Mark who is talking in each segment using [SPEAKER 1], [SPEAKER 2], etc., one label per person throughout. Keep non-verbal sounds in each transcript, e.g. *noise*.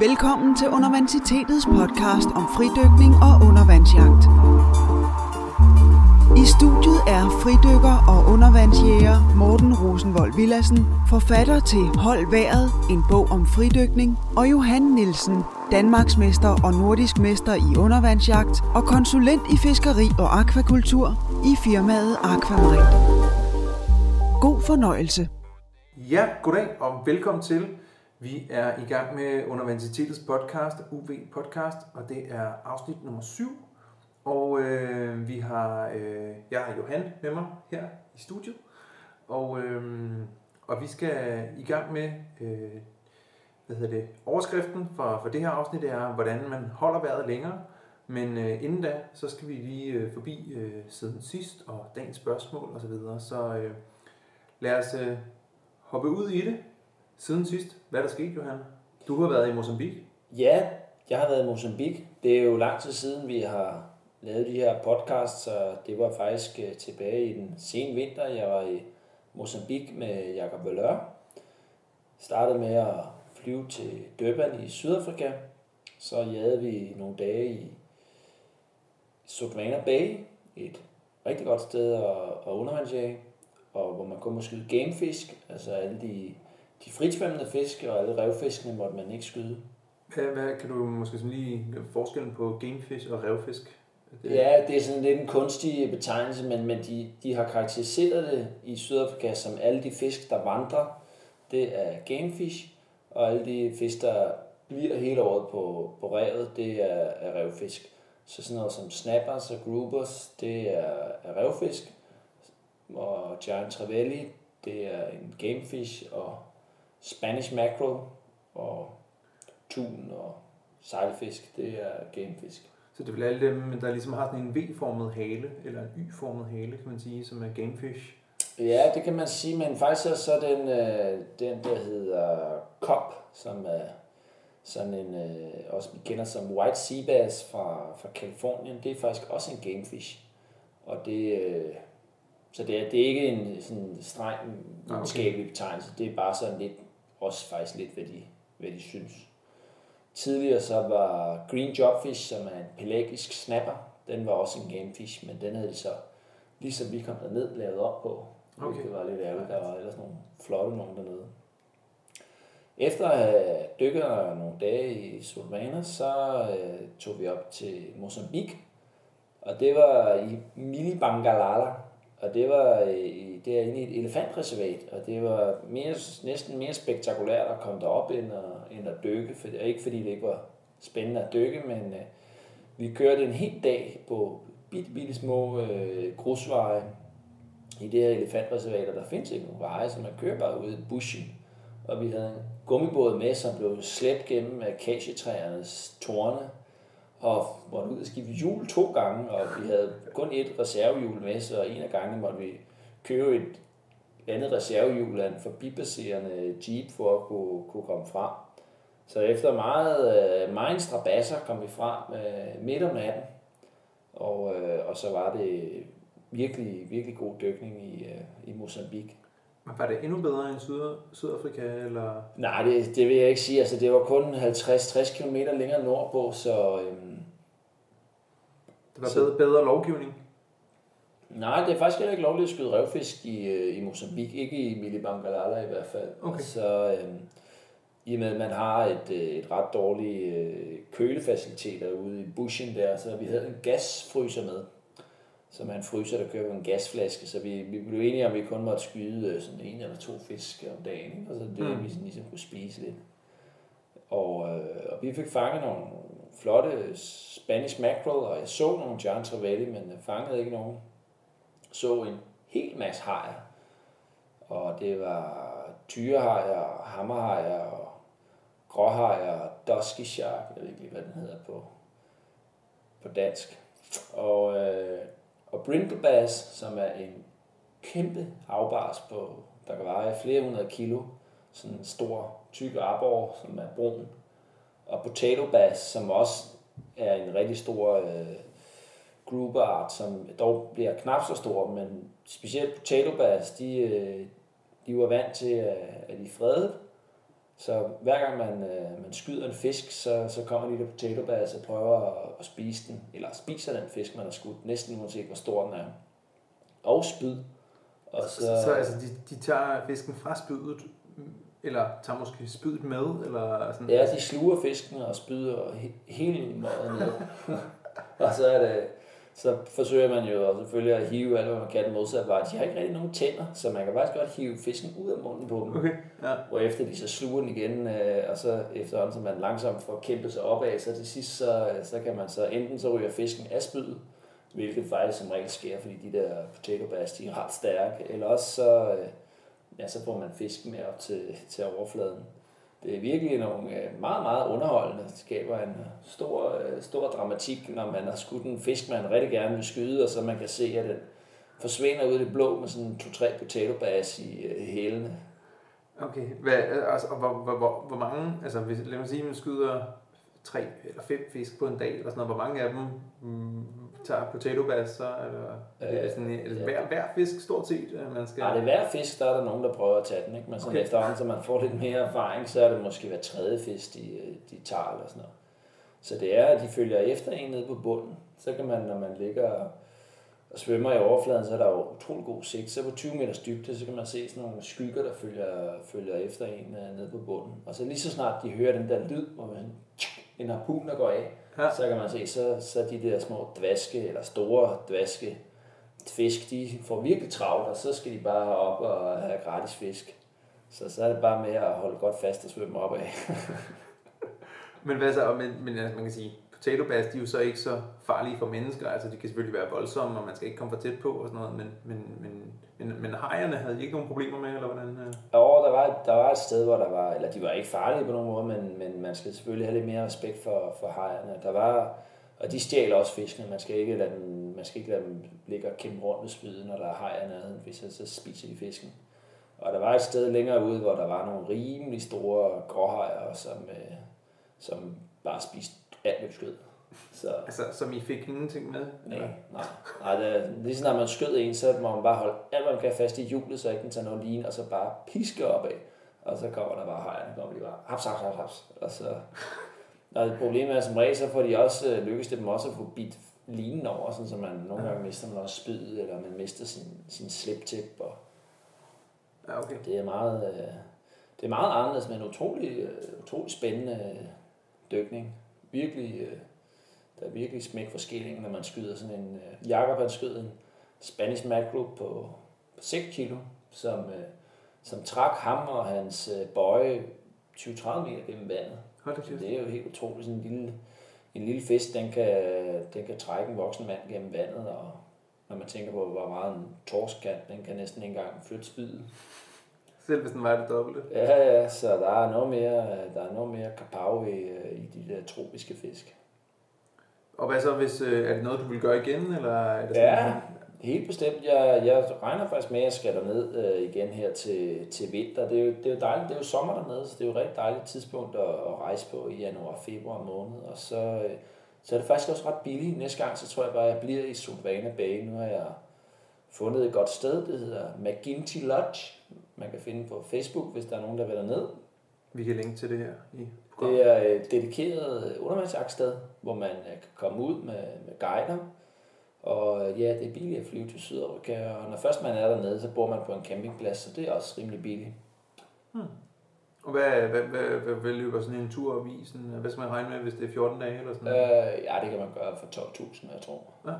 [SPEAKER 1] Velkommen til Universitetets podcast om fridykning og undervandsjagt. I studiet er fridykker og undervandsjæger Morten Rosenvold Villassen, forfatter til Hold Været, en bog om fridykning, og Johan Nielsen, Danmarksmester og nordisk mester i undervandsjagt og konsulent i fiskeri og akvakultur i firmaet Aquamarine. God fornøjelse.
[SPEAKER 2] Ja, goddag og velkommen til. Vi er i gang med Universitetets podcast, UV Podcast, og det er afsnit nummer 7. Og øh, vi har, øh, jeg har Johan med mig her i studiet, og, øh, og vi skal i gang med, øh, hvad hedder det, overskriften for, for det her afsnit er, hvordan man holder vejret længere. Men øh, inden da, så skal vi lige øh, forbi øh, siden sidst og dagens spørgsmål osv. Så, videre. så øh, lad os øh, hoppe ud i det siden sidst. Hvad er der sket, Johan? Du har været i Mozambique.
[SPEAKER 3] Ja, jeg har været i Mozambique. Det er jo lang tid siden, vi har lavet de her podcasts, så det var faktisk øh, tilbage i den sene vinter. Jeg var i Mozambique med Jacob Valør. Startede med at flyve til Durban i Sydafrika. Så jagede vi nogle dage i Sotwana Bay, et rigtig godt sted at, at undervandsjage, og hvor man kunne skyde gamefisk, altså alle de, de fritsvømmende fisk og alle revfiskene måtte man ikke skyde.
[SPEAKER 2] Hvad, hvad kan du måske sådan lige forskellen på gamefisk og revfisk?
[SPEAKER 3] Det... Ja, det er sådan lidt en kunstig betegnelse, men, men de, de har karakteriseret det i Sydafrika som alle de fisk, der vandrer, det er gamefish, og alle de fisk, der bliver hele året på, på revet, det er, er revfisk. Så sådan noget som snappers og groupers, det er, er revfisk, og giant trevally, det er en gamefish, og Spanish mackerel og tun og sejlfisk, det er gamefisk.
[SPEAKER 2] Så det vel alle dem, der ligesom har sådan en V-formet hale, eller en Y-formet hale, kan man sige, som er gamefish?
[SPEAKER 3] Ja, det kan man sige, men faktisk er så den, øh, den der hedder Cop, som er sådan en, øh, også vi kender som White Sea Bass fra, fra Kalifornien, det er faktisk også en gamefish. Og det, øh, så det er, det er ikke en sådan streng videnskabelig betegnelse, det er bare sådan lidt, også faktisk lidt, hvad de, hvad de synes. Tidligere så var Green Jobfish, som er en pelagisk snapper, den var også en gamefish, men den havde de så, ligesom vi kom derned, lavet op på. Okay. Det var lidt ærgerligt, der var ellers nogle flotte nogen dernede. Efter at have dykket nogle dage i Sulmana, så øh, tog vi op til Mozambique, og det var i Mili Bangalala, og det var øh, derinde i et elefantreservat, og det var mere, næsten mere spektakulært at komme derop end at, end at dykke. For, ikke fordi det ikke var spændende at dykke, men øh, vi kørte en hel dag på bitte, bitte små øh, grusveje i det her elefantreservat, og der findes ikke nogen veje, så man kører bare ud i bushen. Og vi havde en gummibåd med, som blev slæbt gennem akacietræernes torne, og måtte ud og skifte hjul to gange, og vi havde kun et reservehjul med, så en af gangene måtte vi købe et andet reservehjul af en forbipasserende jeep for at kunne, kunne komme frem. Så efter meget, øh, meget strabasser kom vi frem øh, midt om natten, og, øh, og så var det virkelig, virkelig god dykning i, i Mozambique.
[SPEAKER 2] Var det endnu bedre end Syd Sydafrika? Eller?
[SPEAKER 3] Nej, det, det vil jeg ikke sige. Altså, det var kun 50-60 km længere nordpå, så... Øhm,
[SPEAKER 2] det var så, bedre, bedre lovgivning?
[SPEAKER 3] Nej, det er faktisk heller ikke lovligt at skyde revfisk i, øh, i Mozambique. Ikke i Milibangalala i hvert fald.
[SPEAKER 2] Okay.
[SPEAKER 3] Så øhm, i og med, at man har et, øh, et ret dårligt øh, kølefaciliteter ude i bushen der, så vi havde en gasfryser med er en fryser, der kører på en gasflaske, så vi, vi blev enige om, at vi kun måtte skyde øh, sådan en eller to fisk om dagen, ikke? og så det mm. vi sådan, ligesom kunne spise lidt. Og, øh, og vi fik fanget nogle flotte Spanish mackerel, og jeg så nogle John Trevally, men fangede ikke nogen. Så en hel masse hajer, og det var tyrehajer, hammerhajer, og gråhajer, og dusky shark, jeg ved ikke lige, hvad den hedder på, på dansk. Og øh, og brindle bass, som er en kæmpe afbars på, der kan veje flere hundrede kilo, sådan en stor, tyk arbor, som er brun. Og potato bass, som også er en rigtig stor øh, grouper art, som dog bliver knap så stor, men specielt potato bass, de, øh, de var vant til, at de er fredet, så hver gang man, øh, man skyder en fisk, så, så kommer de der potato bass og prøver at, at spise den, eller spiser den fisk, man har skudt, næsten uanset hvor stor den er. Og spyd. Og
[SPEAKER 2] så, så, så altså, de, de tager fisken fra spydet, eller tager måske spydet med, eller sådan?
[SPEAKER 3] Ja, de sluger fisken og spyder he- hele måden ned. *laughs* og så er det, så forsøger man jo selvfølgelig at hive alt, hvad man kan den modsatte vej. De har ikke rigtig nogen tænder, så man kan faktisk godt hive fisken ud af munden på dem.
[SPEAKER 2] Okay, ja.
[SPEAKER 3] Hvor efter de så sluger den igen, øh, og så efterhånden, som man langsomt får kæmpet sig opad, så til sidst, så, så kan man så enten så ryger fisken af spydet, hvilket faktisk som regel sker, fordi de der potato bass, de er ret stærke, eller også så, øh, ja, så får man fisken med op til, til overfladen det er virkelig nogle øh, meget, meget underholdende. Det skaber en øh, stor, øh, stor dramatik, når man har skudt en fisk, man rigtig gerne vil skyde, og så man kan se, at den forsvinder ud i det blå med sådan to-tre potato bass i hælene.
[SPEAKER 2] Okay, Hvad, altså, hvor, hvor, hvor, hvor mange, altså hvis, lad mig sige, man skyder tre eller fem fisk på en dag, eller sådan noget, hvor mange af dem mm, tager potato bass, så eller, øh, det er sådan, er det hver, hver fisk stort set, man skal...
[SPEAKER 3] Nej, det er hver fisk, der er der nogen, der prøver at tage den, ikke? men sådan okay. efterhånden, så man får lidt mere erfaring, så er det måske hver tredje fisk, de, de tager, eller sådan noget. Så det er, at de følger efter en nede på bunden. Så kan man, når man ligger og svømmer i overfladen, så er der jo utrolig god sigt. Så på 20 meters dybde, så kan man se sådan nogle skygger, der følger, følger efter en uh, nede på bunden. Og så lige så snart de hører den der lyd, hvor man en harpun, der går af, ja. så kan man se, så, så de der små dvaske, eller store dvaske fisk, de får virkelig travlt, og så skal de bare op og have gratis fisk. Så så er det bare med at holde godt fast og svømme op af. *laughs*
[SPEAKER 2] men hvad så, men, men man kan sige, potato bass, de er jo så ikke så farlige for mennesker. Altså, de kan selvfølgelig være voldsomme, og man skal ikke komme for tæt på og sådan noget, men, men, men, men, men hejerne havde de ikke nogen problemer med, eller hvordan?
[SPEAKER 3] Øh? Jo, der var, der var et sted, hvor der var, eller de var ikke farlige på nogen måde, men, men man skal selvfølgelig have lidt mere respekt for, for hejerne. Der var, og de stjæler også fiskene. Man skal ikke lade dem, man skal ikke lade dem ligge og kæmpe rundt med spyden, når der er hejer nede, hvis så, så spiser de fisken. Og der var et sted længere ude, hvor der var nogle rimelig store gråhajer, som, øh, som bare spiste alt, hvad skød.
[SPEAKER 2] Så, altså, som I fik ingenting med?
[SPEAKER 3] Nej, nej. nej det, lige når man skød en, så må man bare holde alt, hvad man kan fast i hjulet, så ikke den tager noget line, og så bare piske opad. Og så kommer der bare hejerne, kommer de bare haps, haps, haps, haps. Og så, og problemet er, som regel, så får de også, øh, lykkes det dem også at få bit linen over, sådan, så man nogle gange mister man også spydet, eller man mister sin, sin slip-tip. Og
[SPEAKER 2] ja, okay.
[SPEAKER 3] Det er meget, øh, det er meget anderledes, men utrolig, øh, utrolig spændende dykning. Virkelig, der er virkelig smæk for skillingen, når man skyder sådan en... Uh, Jakob han skød en Spanish macro på, på 6 kilo, som, uh, som trak ham og hans uh, bøje 20-30 meter gennem vandet.
[SPEAKER 2] Hold det,
[SPEAKER 3] det er jo helt utroligt. Sådan en lille, en lille fisk, den kan, den kan trække en voksen mand gennem vandet, og når man tænker på, hvor meget en torsk kan, den kan næsten ikke engang flytte spydet.
[SPEAKER 2] Selv hvis den var det dobbelte?
[SPEAKER 3] Ja, ja, så der er noget mere, der er noget mere kapau i, i de der tropiske fisk.
[SPEAKER 2] Og hvad så, hvis, øh, er det noget, du vil gøre igen? Eller er det
[SPEAKER 3] sådan, ja, helt bestemt. Jeg, jeg regner faktisk med, at jeg skal derned øh, igen her til, til vinter. Det er, jo, det er jo dejligt, det er jo sommer dernede, så det er jo et rigtig dejligt tidspunkt at, at rejse på i januar februar måned. Og så, øh, så er det faktisk også ret billigt. Næste gang, så tror jeg bare, at jeg bliver i Solvana Bay. Nu har jeg fundet et godt sted, det hedder McGinty Lodge. Man kan finde på Facebook, hvis der er nogen, der vil derned.
[SPEAKER 2] Vi kan linke til det her i
[SPEAKER 3] det er et dedikeret undervandsjagtsted, hvor man øh, kan komme ud med, med guider. Og øh, ja, det er billigt at flyve til Sydafrika, og når først man er dernede, så bor man på en campingplads, så det er også rimelig billigt.
[SPEAKER 2] Hmm. Og hvad, hvad, hvad, hvad, hvad løber sådan en tur op i? Sådan, hvad skal man regne med, hvis det er 14 dage eller sådan
[SPEAKER 3] noget? Øh, ja, det kan man gøre for 12.000, jeg tror.
[SPEAKER 2] Ja,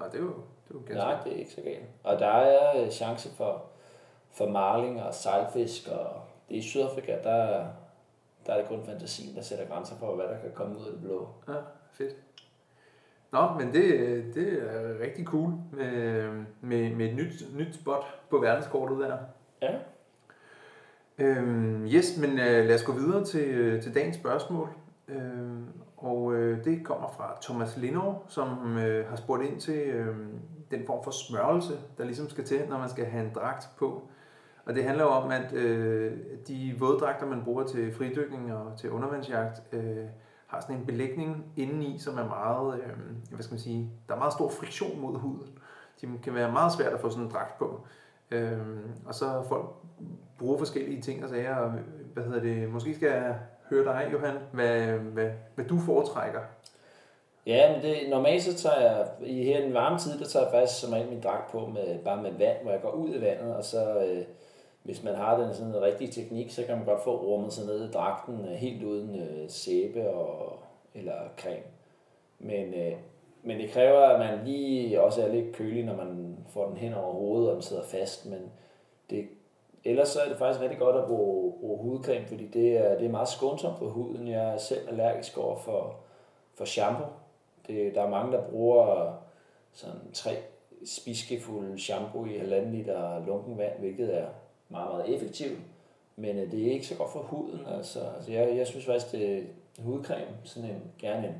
[SPEAKER 2] Nej, det er jo, det er
[SPEAKER 3] Nej, det er ikke så galt. Og der er øh, chance for, for marling og sejlfisk, og det er i Sydafrika, der, der er det kun fantasien, der sætter grænser for, hvad der kan komme ud af det blå.
[SPEAKER 2] Ja, fedt. Nå, men det, det er rigtig cool med, med, med et nyt, nyt spot på verdenskortet der.
[SPEAKER 3] Ja.
[SPEAKER 2] Øhm, yes, men uh, lad os gå videre til, til dagens spørgsmål. Øhm, og uh, det kommer fra Thomas Lindov, som uh, har spurgt ind til uh, den form for smørelse, der ligesom skal til, når man skal have en dragt på. Og det handler jo om, at øh, de våddragter, man bruger til fridykning og til undervandsjagt, øh, har sådan en belægning indeni, som er meget, øh, hvad skal man sige, der er meget stor friktion mod huden. De kan være meget svært at få sådan en dragt på. Øh, og så folk bruger forskellige ting og sager, og hvad hedder det, måske skal jeg høre dig, Johan, hvad, hvad, hvad du foretrækker.
[SPEAKER 3] Ja, men det, normalt så tager jeg, i her den varme tid, der tager jeg faktisk som regel min dragt på med, bare med vand, hvor jeg går ud i vandet, og så øh, hvis man har den sådan en rigtig teknik, så kan man godt få rummet sig ned i dragten øh, helt uden øh, sæbe og, eller creme. Men, øh, men det kræver, at man lige også er lidt kølig, når man får den hen over hovedet, og den sidder fast. Men det, ellers så er det faktisk rigtig godt at bruge, bruge hudcreme, fordi det er, det er meget skånsomt for huden. Jeg er selv allergisk over for, for shampoo. Det, der er mange, der bruger sådan tre spiskefulde shampoo i halvanden liter lunken vand, hvilket er meget, meget effektivt. Men øh, det er ikke så godt for huden. Altså, altså jeg, jeg synes faktisk, det er hudcreme, sådan en, gerne en,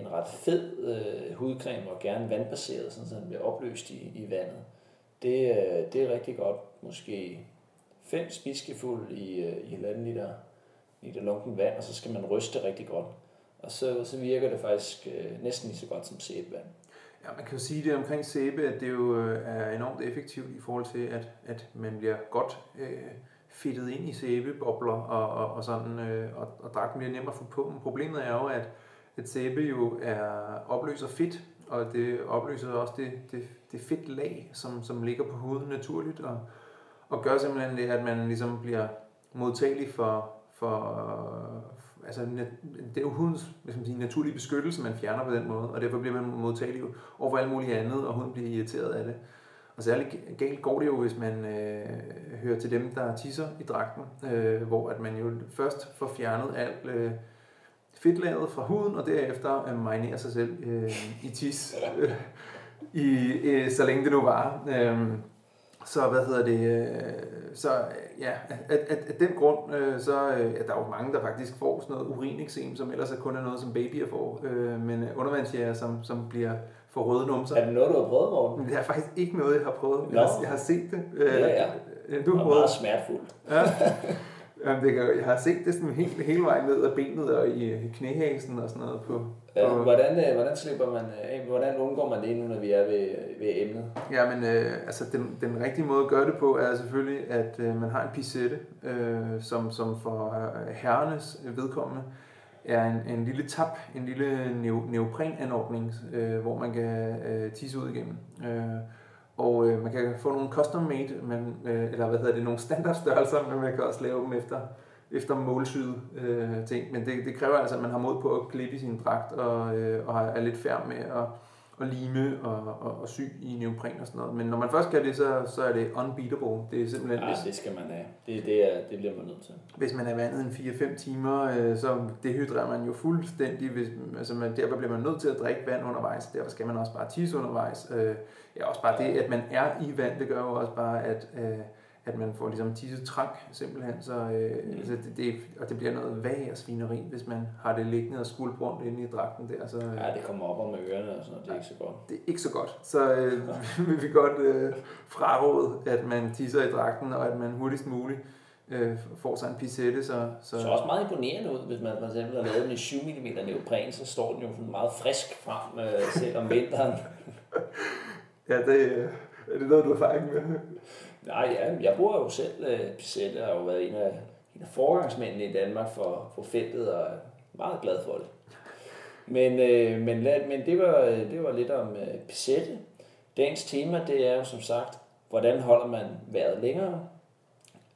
[SPEAKER 3] en ret fed øh, hudcreme, og gerne vandbaseret, sådan, så den bliver opløst i, i vandet. Det, øh, det er rigtig godt. Måske fem spiskefulde i, øh, i halvanden liter, liter lunken vand, og så skal man ryste rigtig godt. Og så, så virker det faktisk øh, næsten lige så godt som sæbevand.
[SPEAKER 2] Ja, man kan jo sige det omkring sæbe, at det jo øh, er enormt effektivt i forhold til, at, at man bliver godt øh, fittet ind i sæbebobler og, og, og sådan, øh, og, og dragten bliver nemmere at få på. Men problemet er jo, at, at sæbe jo er opløser fedt, og det opløser også det, det, det fedt lag, som, som ligger på huden naturligt, og, og gør simpelthen det, at man ligesom bliver modtagelig for, for, altså, det er jo hudens skal man sige, naturlige beskyttelse, man fjerner på den måde, og derfor bliver man modtagelig over for alt muligt andet, og huden bliver irriteret af det. Og særligt galt går det jo, hvis man øh, hører til dem, der tisser i dragten, øh, hvor at man jo først får fjernet alt øh, fedtlaget fra huden, og derefter øh, marinerer sig selv øh, i tis, øh, i, øh, så længe det nu var. Øh, så hvad hedder det, øh, så ja, at, at, at den grund, øh, så øh, ja, der er jo mange, der faktisk får sådan noget urineksem, som ellers er kun er noget, som babyer får, men undervandsjæger, som, som bliver for røde numser.
[SPEAKER 3] Er det noget, du har prøvet, Morten?
[SPEAKER 2] Det er faktisk ikke noget, jeg har prøvet. Jeg, har, jeg har set det.
[SPEAKER 3] Ja, ja.
[SPEAKER 2] Du
[SPEAKER 3] har prøvet. meget smertefuldt.
[SPEAKER 2] Ja. *laughs* Jamen, det kan, jeg har set det sådan hele, hele vejen ned ad benet og i knæhasen og sådan noget. På,
[SPEAKER 3] ja, hvordan, øh, hvordan slipper man af? Hvordan undgår man det nu, når vi er ved, ved emnet?
[SPEAKER 2] Ja, men øh, altså, den, den rigtige måde at gøre det på er selvfølgelig, at øh, man har en pisette, øh, som, som for øh, herrenes vedkommende er en, en lille tap, en lille neoprenanordning, øh, hvor man kan øh, tisse ud igennem. Øh, og øh, man kan få nogle custom made, men, øh, eller hvad hedder det, nogle standardstørrelser, men man kan også lave dem efter, efter målsyde øh, ting. Men det, det kræver altså, at man har mod på at klippe i sin dragt og, øh, og er lidt færd med at, at lime og, og, og sy i neopren og sådan noget. Men når man først kan det, så, så er det unbeatable. Det er simpelthen...
[SPEAKER 3] Ja, hvis, det skal man have. Det, det, er, det bliver man nødt til.
[SPEAKER 2] Hvis man er vandet en 4-5 timer, øh, så dehydrerer man jo fuldstændig. Hvis, altså man, derfor bliver man nødt til at drikke vand undervejs. Derfor skal man også bare tisse undervejs. Øh, ja, også bare det, at man er i vand, det gør jo også bare, at... Øh, at man får ligesom tisset trank simpelthen, så øh, mm. altså det, det, og det bliver noget vag og svineri, hvis man har det liggende og skuldt rundt inde i dragten der. Så,
[SPEAKER 3] øh, ja, det kommer op om ørerne og sådan noget, det er ikke så godt.
[SPEAKER 2] Det er ikke så godt, så øh, *laughs* vil vi godt øh, fraråde, at man tisser i dragten, og at man hurtigst muligt øh, får sig en pisette. Så,
[SPEAKER 3] så... så også meget imponerende ud, hvis man for eksempel har lavet den i 7 mm neopren, så står den jo meget frisk frem, øh, selv om vinteren. *laughs*
[SPEAKER 2] ja, det, øh, er det noget, du har erfaring med?
[SPEAKER 3] Nej, ja, jeg bruger jo selv uh, og har jo været en af, en af forgangsmændene i Danmark for, for feltet, og er meget glad for det. Men, øh, men, men det, var, det var lidt om uh, Dagens tema, det er jo som sagt, hvordan holder man vejret længere?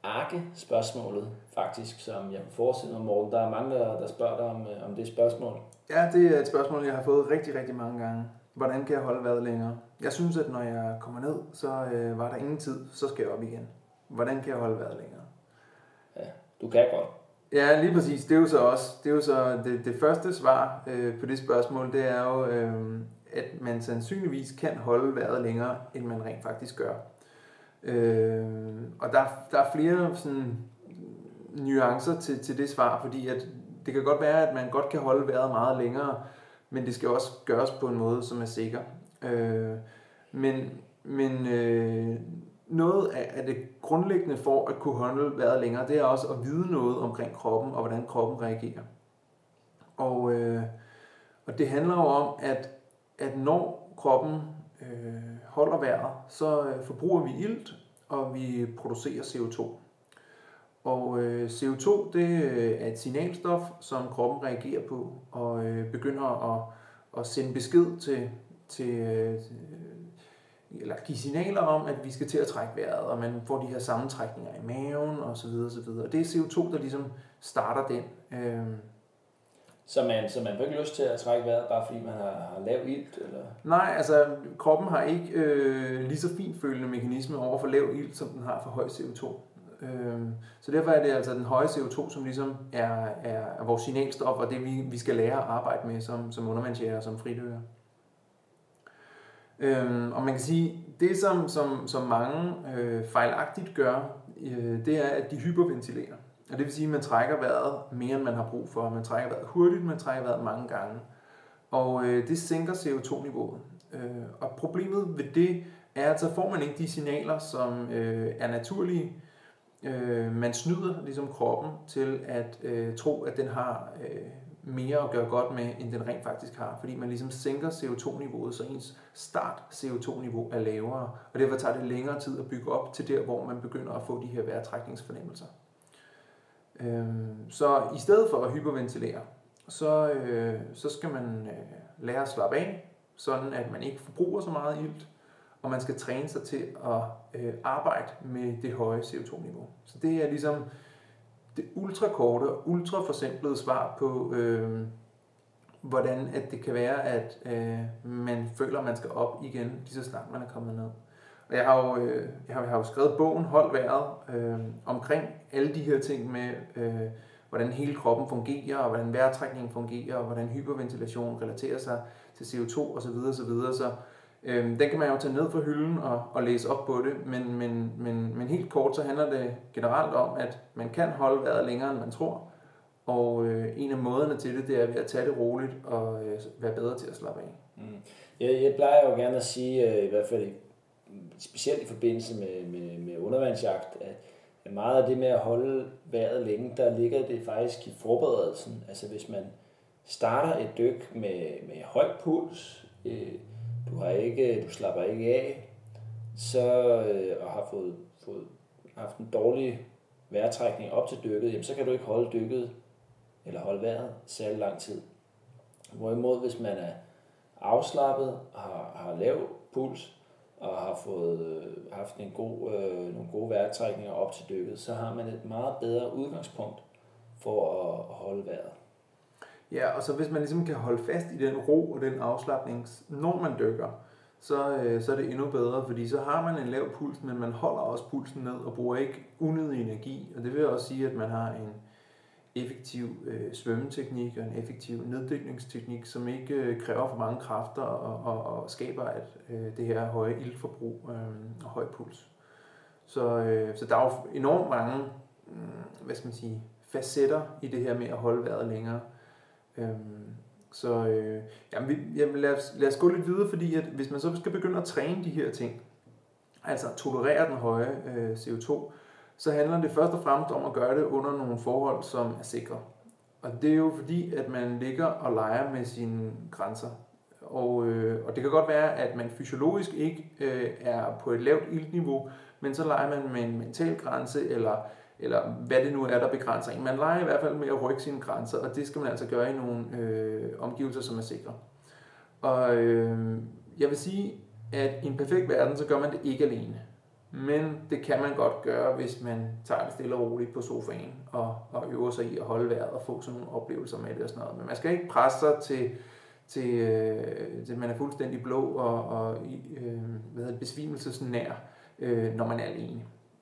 [SPEAKER 3] Arke spørgsmålet, faktisk, som jeg forestiller mig, Morten. Der er mange, der, der spørger dig om, om det spørgsmål.
[SPEAKER 2] Ja, det er et spørgsmål, jeg har fået rigtig, rigtig mange gange. Hvordan kan jeg holde vejret længere? Jeg synes, at når jeg kommer ned, så øh, var der ingen tid, så skal jeg op igen. Hvordan kan jeg holde vejret længere?
[SPEAKER 3] Ja, du kan godt.
[SPEAKER 2] Ja, lige præcis. Det er jo så også, det er jo så det, det første svar øh, på det spørgsmål, det er jo, øh, at man sandsynligvis kan holde vejret længere, end man rent faktisk gør. Øh, og der, der er flere sådan, nuancer til, til det svar, fordi at det kan godt være, at man godt kan holde vejret meget længere, men det skal også gøres på en måde, som er sikker. Øh, men men øh, noget af, af det grundlæggende for at kunne holde vejret længere, det er også at vide noget omkring kroppen og hvordan kroppen reagerer. Og, øh, og det handler jo om, at, at når kroppen øh, holder vejret, så øh, forbruger vi ilt, og vi producerer CO2. Og øh, CO2 det øh, er et signalstof, som kroppen reagerer på og øh, begynder at, at sende besked til, til øh, eller give signaler om, at vi skal til at trække vejret, og man får de her sammentrækninger i maven og så videre, så videre. Og det er CO2, der ligesom starter den. Øh,
[SPEAKER 3] så man, så man får ikke lyst til at trække vejret, bare fordi man har, har lav ilt? Eller?
[SPEAKER 2] Nej, altså kroppen har ikke øh, lige så fint følende mekanisme over for lav ilt, som den har for høj CO2. Øhm, så derfor er det altså den høje CO2, som ligesom er, er, er vores signalstof, og det vi, vi skal lære at arbejde med som, som undervandsjæger og som fridører. Øh, og man kan sige, det som, som, som mange øh, fejlagtigt gør, øh, det er, at de hyperventilerer. Og det vil sige, at man trækker vejret mere, end man har brug for. Man trækker vejret hurtigt, man trækker vejret mange gange. Og øh, det sænker CO2-niveauet. Øh, og problemet ved det er, at så får man ikke de signaler, som øh, er naturlige. Øh, man snyder ligesom kroppen til at øh, tro, at den har øh, mere at gøre godt med, end den rent faktisk har. Fordi man ligesom sænker CO2-niveauet, så ens start CO2-niveau er lavere. Og derfor tager det længere tid at bygge op til der, hvor man begynder at få de her vejrtrækningsfornemmelser. Øhm, så i stedet for at hyperventilere, så, øh, så skal man øh, lære at slappe af, sådan at man ikke forbruger så meget ilt, og man skal træne sig til at øh, arbejde med det høje CO2-niveau. Så det er ligesom det ultrakorte og ultraforsimplede svar på, øh, hvordan at det kan være, at øh, man føler, at man skal op igen, lige så snart man er kommet ned. Og jeg har jo, øh, jeg har, jeg har jo skrevet bogen Hold vejret øh, omkring alle de her ting med, øh, hvordan hele kroppen fungerer, og hvordan vejrtrækningen fungerer, og hvordan hyperventilation relaterer sig til CO2 osv. osv. Så øh, den kan man jo tage ned fra hylden og, og læse op på det, men, men, men, men helt kort så handler det generelt om, at man kan holde vejret længere, end man tror, og øh, en af måderne til det, det er ved at tage det roligt og øh, være bedre til at slappe af.
[SPEAKER 3] Mm. Jeg, jeg plejer jo gerne at sige, øh, i hvert fald specielt i forbindelse med, med, med undervandsjagt, at meget af det med at holde vejret længe, der ligger det faktisk i forberedelsen. Altså hvis man starter et dyk med, med høj puls, øh, du, har ikke, du slapper ikke af, så, øh, og har fået, fået haft en dårlig vejrtrækning op til dykket, jamen, så kan du ikke holde dykket eller holde vejret særlig lang tid. Hvorimod hvis man er afslappet, har, har lav puls, og har fået øh, haft en god, øh, nogle gode vejrtrækninger op til dykket, så har man et meget bedre udgangspunkt for at holde vejret.
[SPEAKER 2] Ja, og så hvis man ligesom kan holde fast i den ro og den afslappning, når man dykker, så, øh, så er det endnu bedre, fordi så har man en lav puls, men man holder også pulsen ned og bruger ikke unødig energi. Og det vil også sige, at man har en, effektiv øh, svømmeteknik og en effektiv neddykningsteknik, som ikke øh, kræver for mange kræfter og, og, og skaber at, øh, det her høje ildforbrug øh, og høj puls. Så, øh, så der er jo enormt mange øh, hvad skal man sige, facetter i det her med at holde vejret længere. Øhm, så øh, jamen, vi, jamen lad, os, lad os gå lidt videre, fordi at hvis man så skal begynde at træne de her ting, altså tolerere den høje øh, CO2, så handler det først og fremmest om at gøre det under nogle forhold, som er sikre. Og det er jo fordi, at man ligger og leger med sine grænser. Og, øh, og det kan godt være, at man fysiologisk ikke øh, er på et lavt iltniveau, men så leger man med en mental grænse, eller, eller hvad det nu er, der begrænser en. Man leger i hvert fald med at rykke sine grænser, og det skal man altså gøre i nogle øh, omgivelser, som er sikre. Og øh, jeg vil sige, at i en perfekt verden, så gør man det ikke alene. Men det kan man godt gøre, hvis man tager det stille og roligt på sofaen og, og øver sig i at holde vejret og få sådan nogle oplevelser med det og sådan noget. Men man skal ikke presse sig til, til, øh, til man er fuldstændig blå og, og øh, hvad hedder det, besvimelsesnær, øh, når man er alene.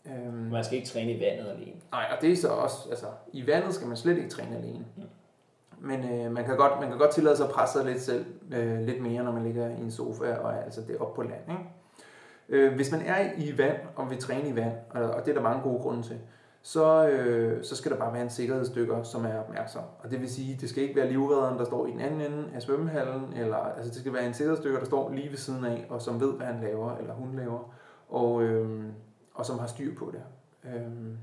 [SPEAKER 3] Øh, man skal ikke træne i vandet alene.
[SPEAKER 2] Nej, og det er så også, altså i vandet skal man slet ikke træne alene. Mm. Men øh, man, kan godt, man kan godt tillade sig at presse sig lidt selv øh, lidt mere, når man ligger i en sofa og er altså det op på land. Ikke? Øh, hvis man er i vand og vil træne i vand, og det er der mange gode grunde til, så, øh, så skal der bare være en sikkerhedsdykker, som er opmærksom. Og det vil sige, det skal ikke være livredderen, der står i den anden ende af svømmehallen, eller altså det skal være en sikkerhedsdykker, der står lige ved siden af, og som ved, hvad han laver, eller hun laver, og, øh, og som har styr på det. Øh,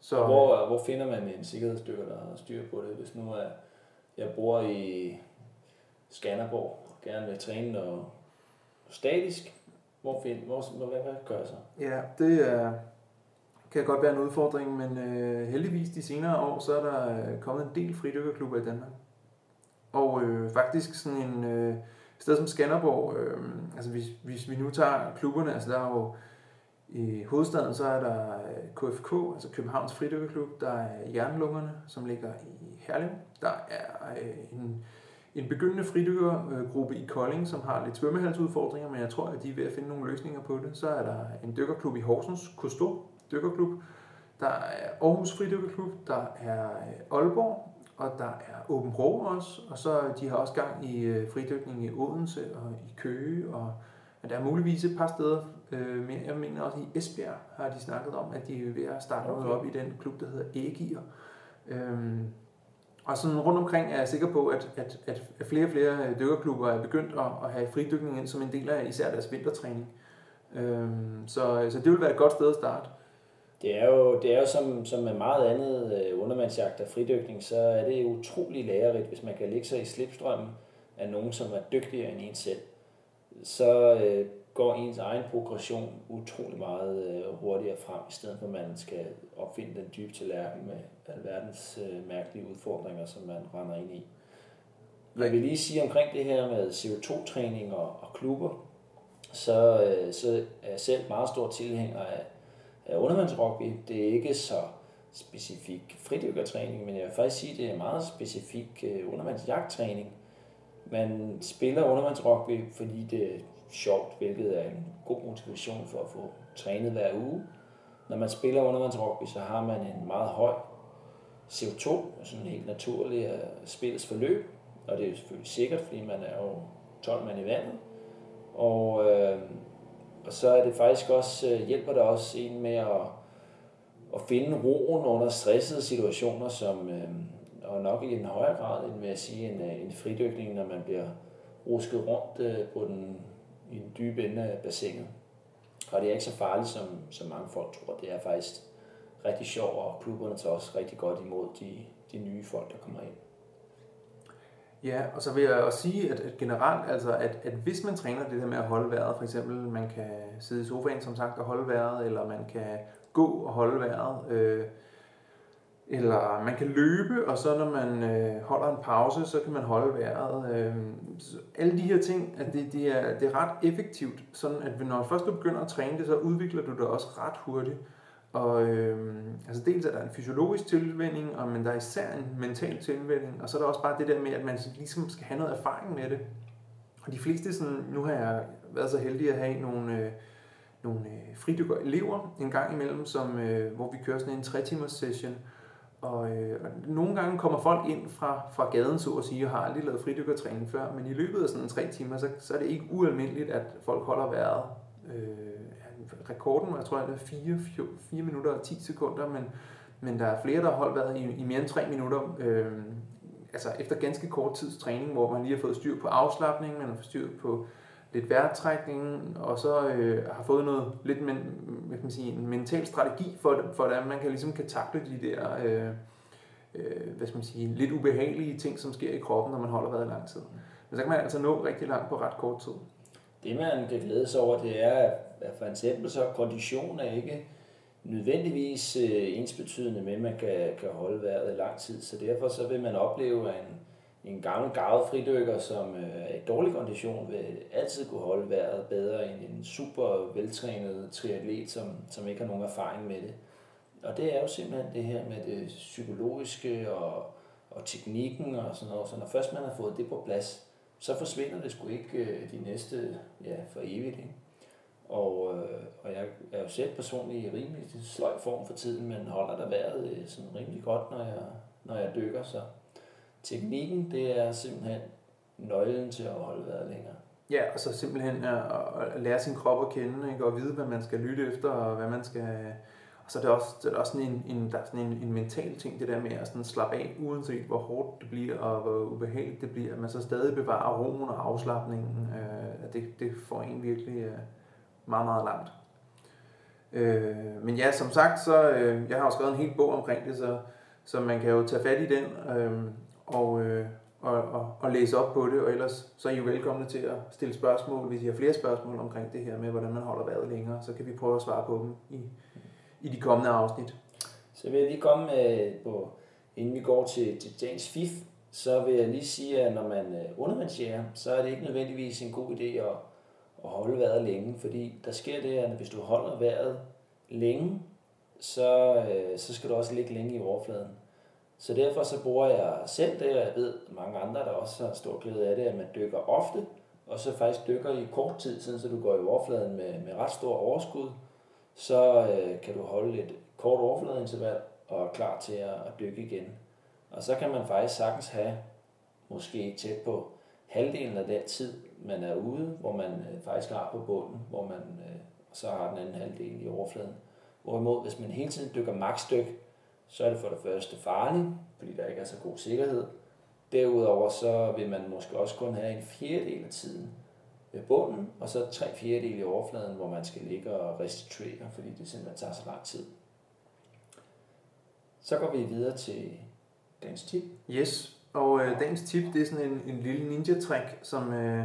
[SPEAKER 3] så, hvor, hvor finder man en sikkerhedsdykker, der har styr på det, hvis nu er, jeg bor i Skanderborg, og gerne vil træne noget statisk, Hvor, find, hvor, hvor hvad, hvad gør jeg så?
[SPEAKER 2] Ja, det er, kan godt være en udfordring, men øh, heldigvis de senere år, så er der øh, kommet en del fridykkerklubber i Danmark. Og øh, faktisk sådan en øh, sted som Skanderborg, øh, altså hvis, hvis vi nu tager klubberne, altså der er jo i hovedstaden, så er der øh, KFK, altså Københavns Fridykkerklub, der er Jernlungerne, som ligger i Herlev. Der er øh, en, en begyndende fridykkergruppe i Kolding, som har lidt svømmehalsudfordringer, men jeg tror, at de er ved at finde nogle løsninger på det. Så er der en dykkerklub i Horsens, Kosto Dykkerklub. Der er Aarhus Fridykkerklub, der er øh, Aalborg, og der er Åben Rå også, og så de har også gang i fridykning i Odense og i Køge, og men der er muligvis et par steder øh, mere. Jeg mener også i Esbjerg har de snakket om, at de er ved at starte okay. op i den klub, der hedder Ægir. Øhm, og sådan rundt omkring er jeg sikker på, at, at, at flere og flere dykkerklubber er begyndt at, at have fridykning ind som en del af især deres vintertræning. Øhm, så, så det vil være et godt sted at starte.
[SPEAKER 3] Det er jo, det er jo som, som med meget andet øh, undervandsjagt og fridykning, så er det utrolig lærerigt, hvis man kan lægge sig i slipstrømmen af nogen, som er dygtigere end en selv. Så øh, går ens egen progression utrolig meget øh, hurtigere frem, i stedet for at man skal opfinde den dybe tallerken med alverdens øh, mærkelige udfordringer, som man render ind i. Jeg vil lige sige omkring det her med CO2-træning og, og klubber, så, øh, så er jeg selv meget stor tilhænger af, af undervandsrugby. Det er ikke så specifik fridykkertræning, men jeg vil faktisk sige, at det er meget specifik øh, undervandsjagttræning. Man spiller undervandsrugby, fordi det er sjovt, hvilket er en god motivation for at få trænet hver uge. Når man spiller undervandsrugby, så har man en meget høj CO2, sådan helt naturlig af spillets forløb, og det er jo selvfølgelig sikkert, fordi man er jo 12 mand i vandet. Og, øh, og så er det faktisk også, øh, hjælper det også en med at, at finde roen under stressede situationer, som, øh, og nok i en højere grad end vil jeg sige en, øh, en fridykning, når man bliver rusket rundt øh, på den, i den dybe ende af bassinet. Og det er ikke så farligt, som, som mange folk tror. Det er faktisk rigtig sjovt, og klubberne tager også rigtig godt imod de, de nye folk, der kommer ind.
[SPEAKER 2] Ja, og så vil jeg også sige, at, at generelt, altså, at, at hvis man træner det der med at holde vejret, for eksempel man kan sidde i sofaen som sagt og holde vejret, eller man kan gå og holde vejret, øh, eller man kan løbe, og så når man øh, holder en pause, så kan man holde vejret. Øh, alle de her ting, at det, det, er, det er ret effektivt, sådan at når først du begynder at træne det, så udvikler du det også ret hurtigt. Og øh, altså dels er der en fysiologisk tilvænding, og, men der er især en mental tilvænding, og så er der også bare det der med, at man ligesom skal have noget erfaring med det. Og de fleste, sådan, nu har jeg været så heldig at have nogle, øh, nogle øh, fridykker elever en gang imellem, som, øh, hvor vi kører sådan en 3 timers session, og, øh, og nogle gange kommer folk ind fra, fra gaden, så at sige, og har aldrig lavet fridykkertræning før, men i løbet af sådan en tre timer, så, så er det ikke ualmindeligt, at folk holder vejret. Øh, rekorden, jeg tror, det er 4, 4, 4 minutter og 10 sekunder, men, men der er flere, der har holdt vejret i, i mere end 3 minutter, øh, altså efter ganske kort tids træning, hvor man lige har fået styr på afslappning, man har fået styr på lidt vejrtrækning, og så øh, har fået noget lidt men, hvad kan man sige, en mental strategi for, for at man kan, ligesom kan takle de der øh, øh, hvad skal man sige, lidt ubehagelige ting, som sker i kroppen, når man holder vejret i lang tid. Men så kan man altså nå rigtig langt på ret kort tid.
[SPEAKER 3] Det man kan glæde sig over, det er, at for eksempel så kondition er ikke nødvendigvis øh, ensbetydende med, at man kan, kan holde vejret i lang tid. Så derfor så vil man opleve, at en, en gammel gavet fridykker, som øh, er i dårlig kondition, vil altid kunne holde vejret bedre end en super veltrænet triatlet, som, som ikke har nogen erfaring med det. Og det er jo simpelthen det her med det psykologiske og, og teknikken og sådan noget. Så når først man har fået det på plads, så forsvinder det sgu ikke øh, de næste, ja, for evigt. Ikke? Og, øh, og jeg er jo selv personligt i rimelig sløj form for tiden, men holder der vejret øh, sådan rimelig godt, når jeg, når jeg dykker. Så teknikken, det er simpelthen nøglen til at holde vejret længere.
[SPEAKER 2] Ja, og så simpelthen at, at lære sin krop at kende, ikke? og vide, hvad man skal lytte efter, og hvad man skal... Og så er det også, det er også sådan en, en, der er sådan en, en mental ting, det der med at sådan slappe af, uanset hvor hårdt det bliver, og hvor ubehageligt det bliver, at man så stadig bevarer roen og afslappningen. Øh, det, det får en virkelig øh, meget, meget langt. Øh, men ja, som sagt, så øh, jeg har jo skrevet en hel bog omkring det, så, så man kan jo tage fat i den, øh, og, øh, og, og, og læse op på det, og ellers så er I jo velkomne til at stille spørgsmål, hvis I har flere spørgsmål omkring det her med, hvordan man holder vejret længere, så kan vi prøve at svare på dem i, i de kommende afsnit.
[SPEAKER 3] Så vil jeg lige komme med på, inden vi går til, til dagens FIF, så vil jeg lige sige, at når man øh, undervandsjæger, så er det ikke nødvendigvis en god idé at, at holde vejret længe, fordi der sker det, at hvis du holder vejret længe, så, øh, så skal du også ligge længe i overfladen. Så derfor så bruger jeg selv det, og jeg ved mange andre, der også har stor glæde af det, at man dykker ofte, og så faktisk dykker i kort tid, sådan så du går i overfladen med, med ret stor overskud, så øh, kan du holde et kort overfladeinterval og er klar til at, at dykke igen. Og så kan man faktisk sagtens have måske tæt på halvdelen af den tid, man er ude, hvor man øh, faktisk har på bunden, hvor man øh, så har den anden halvdel i overfladen. Hvorimod, hvis man hele tiden dykker maksdyk, så er det for det første farligt, fordi der ikke er så god sikkerhed. Derudover så vil man måske også kun have en fjerdedel af tiden ved bunden, og så tre fjerdedel i overfladen, hvor man skal ligge og restituere, fordi det simpelthen tager så lang tid. Så går vi videre til dagens tip.
[SPEAKER 2] Yes, og øh, dagens tip, det er sådan en, en lille ninja-trick, som, øh,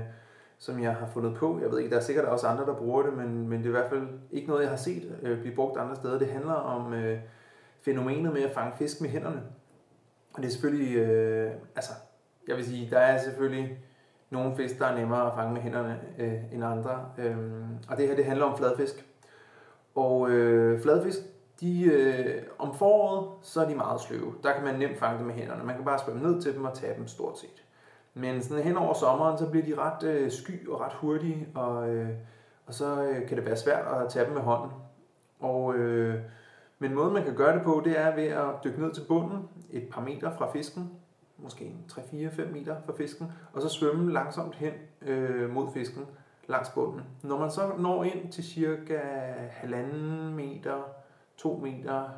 [SPEAKER 2] som jeg har fundet på. Jeg ved ikke, der er sikkert også andre, der bruger det, men, men det er i hvert fald ikke noget, jeg har set øh, blive brugt andre steder. Det handler om øh, fænomenet med at fange fisk med hænderne. Og det er selvfølgelig, øh, altså, jeg vil sige, der er selvfølgelig nogle fisk, der er nemmere at fange med hænderne øh, end andre. Øh, og det her, det handler om fladfisk. Og øh, fladfisk, de, øh, om foråret, så er de meget sløve. Der kan man nemt fange dem med hænderne. Man kan bare svømme ned til dem og tage dem stort set. Men sådan hen over sommeren, så bliver de ret øh, sky og ret hurtige, og, øh, og så øh, kan det være svært at tage dem med hånden. Og, øh, men måden man kan gøre det på, det er ved at dykke ned til bunden, et par meter fra fisken, måske 3-4-5 meter fra fisken, og så svømme langsomt hen øh, mod fisken langs bunden. Når man så når ind til cirka halvanden meter, 2 meter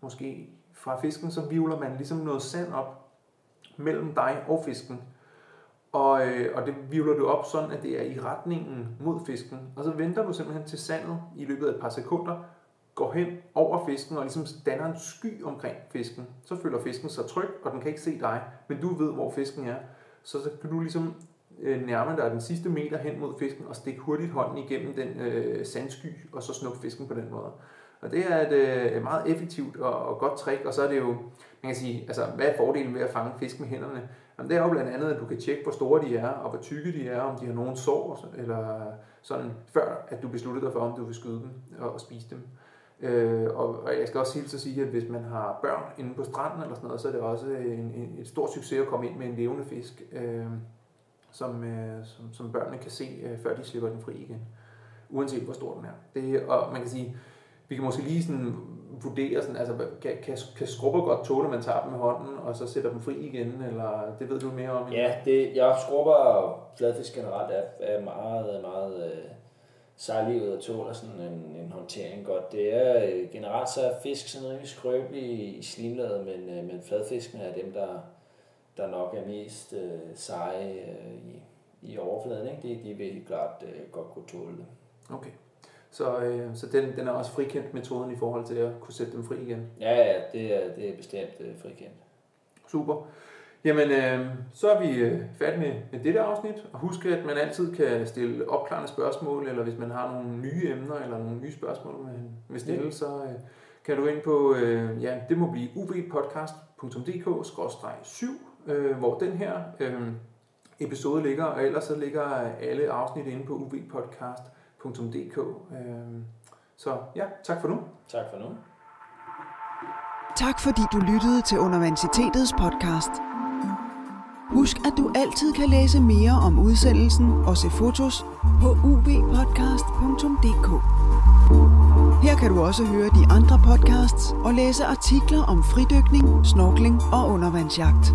[SPEAKER 2] måske fra fisken, så vivler man ligesom noget sand op mellem dig og fisken. Og, øh, og det vivler du op sådan, at det er i retningen mod fisken. Og så venter du simpelthen til sandet i løbet af et par sekunder, går hen over fisken og ligesom danner en sky omkring fisken. Så føler fisken sig tryg, og den kan ikke se dig, men du ved, hvor fisken er. Så, så kan du ligesom øh, nærme dig den sidste meter hen mod fisken og stikke hurtigt hånden igennem den øh, sandsky, og så snuppe fisken på den måde. Og det er et øh, meget effektivt og, og godt trick, og så er det jo, man kan sige, altså hvad er fordelen ved at fange fisk med hænderne? Jamen, det er jo blandt andet, at du kan tjekke, hvor store de er, og hvor tykke de er, om de har nogen sår, eller sådan, før at du beslutter dig for, om du vil skyde dem og, og spise dem. Øh, og, og jeg skal også hilse at sige, at hvis man har børn inde på stranden eller sådan noget, så er det også en, en, et stort succes at komme ind med en levende fisk, øh, som, øh, som, som børnene kan se, øh, før de slipper den fri igen. Uanset hvor stor den er. Det, og man kan sige, vi kan måske lige sådan vurdere, sådan, altså, kan, kan, kan skrubber godt tåle, at man tager dem med hånden, og så sætter dem fri igen, eller det ved du mere om?
[SPEAKER 3] Ja, det, jeg skrubber og fladfisk generelt er, er meget, meget øh, sejlivet og tåler sådan en, en håndtering godt. Det er øh, generelt så er fisk sådan rimelig skrøbelig i slimlaget, men, øh, men fladfiskene er dem, der, der nok er mest øh, seje øh, i, i overfladen. Ikke? De, de vil helt klart øh, godt kunne tåle det.
[SPEAKER 2] Okay. Så, øh, så den, den er også frikendt metoden i forhold til at kunne sætte dem fri igen?
[SPEAKER 3] Ja, ja, det er, det er bestemt øh, frikendt.
[SPEAKER 2] Super. Jamen, øh, så er vi øh, færdige med, med dette afsnit. Og husk, at man altid kan stille opklarende spørgsmål, eller hvis man har nogle nye emner, eller nogle nye spørgsmål, man vil stille, så øh, kan du ind på, øh, ja, det må blive uvpodcast.dk-7, øh, hvor den her øh, episode ligger, og ellers så ligger alle afsnit inde på uvpodcast.dk. Øh, så ja, tak for nu.
[SPEAKER 3] Tak for nu.
[SPEAKER 1] Tak fordi du lyttede til Universitetets podcast. Husk, at du altid kan læse mere om udsendelsen og se fotos på ubpodcast.dk. Her kan du også høre de andre podcasts og læse artikler om fridykning, snorkling og undervandsjagt.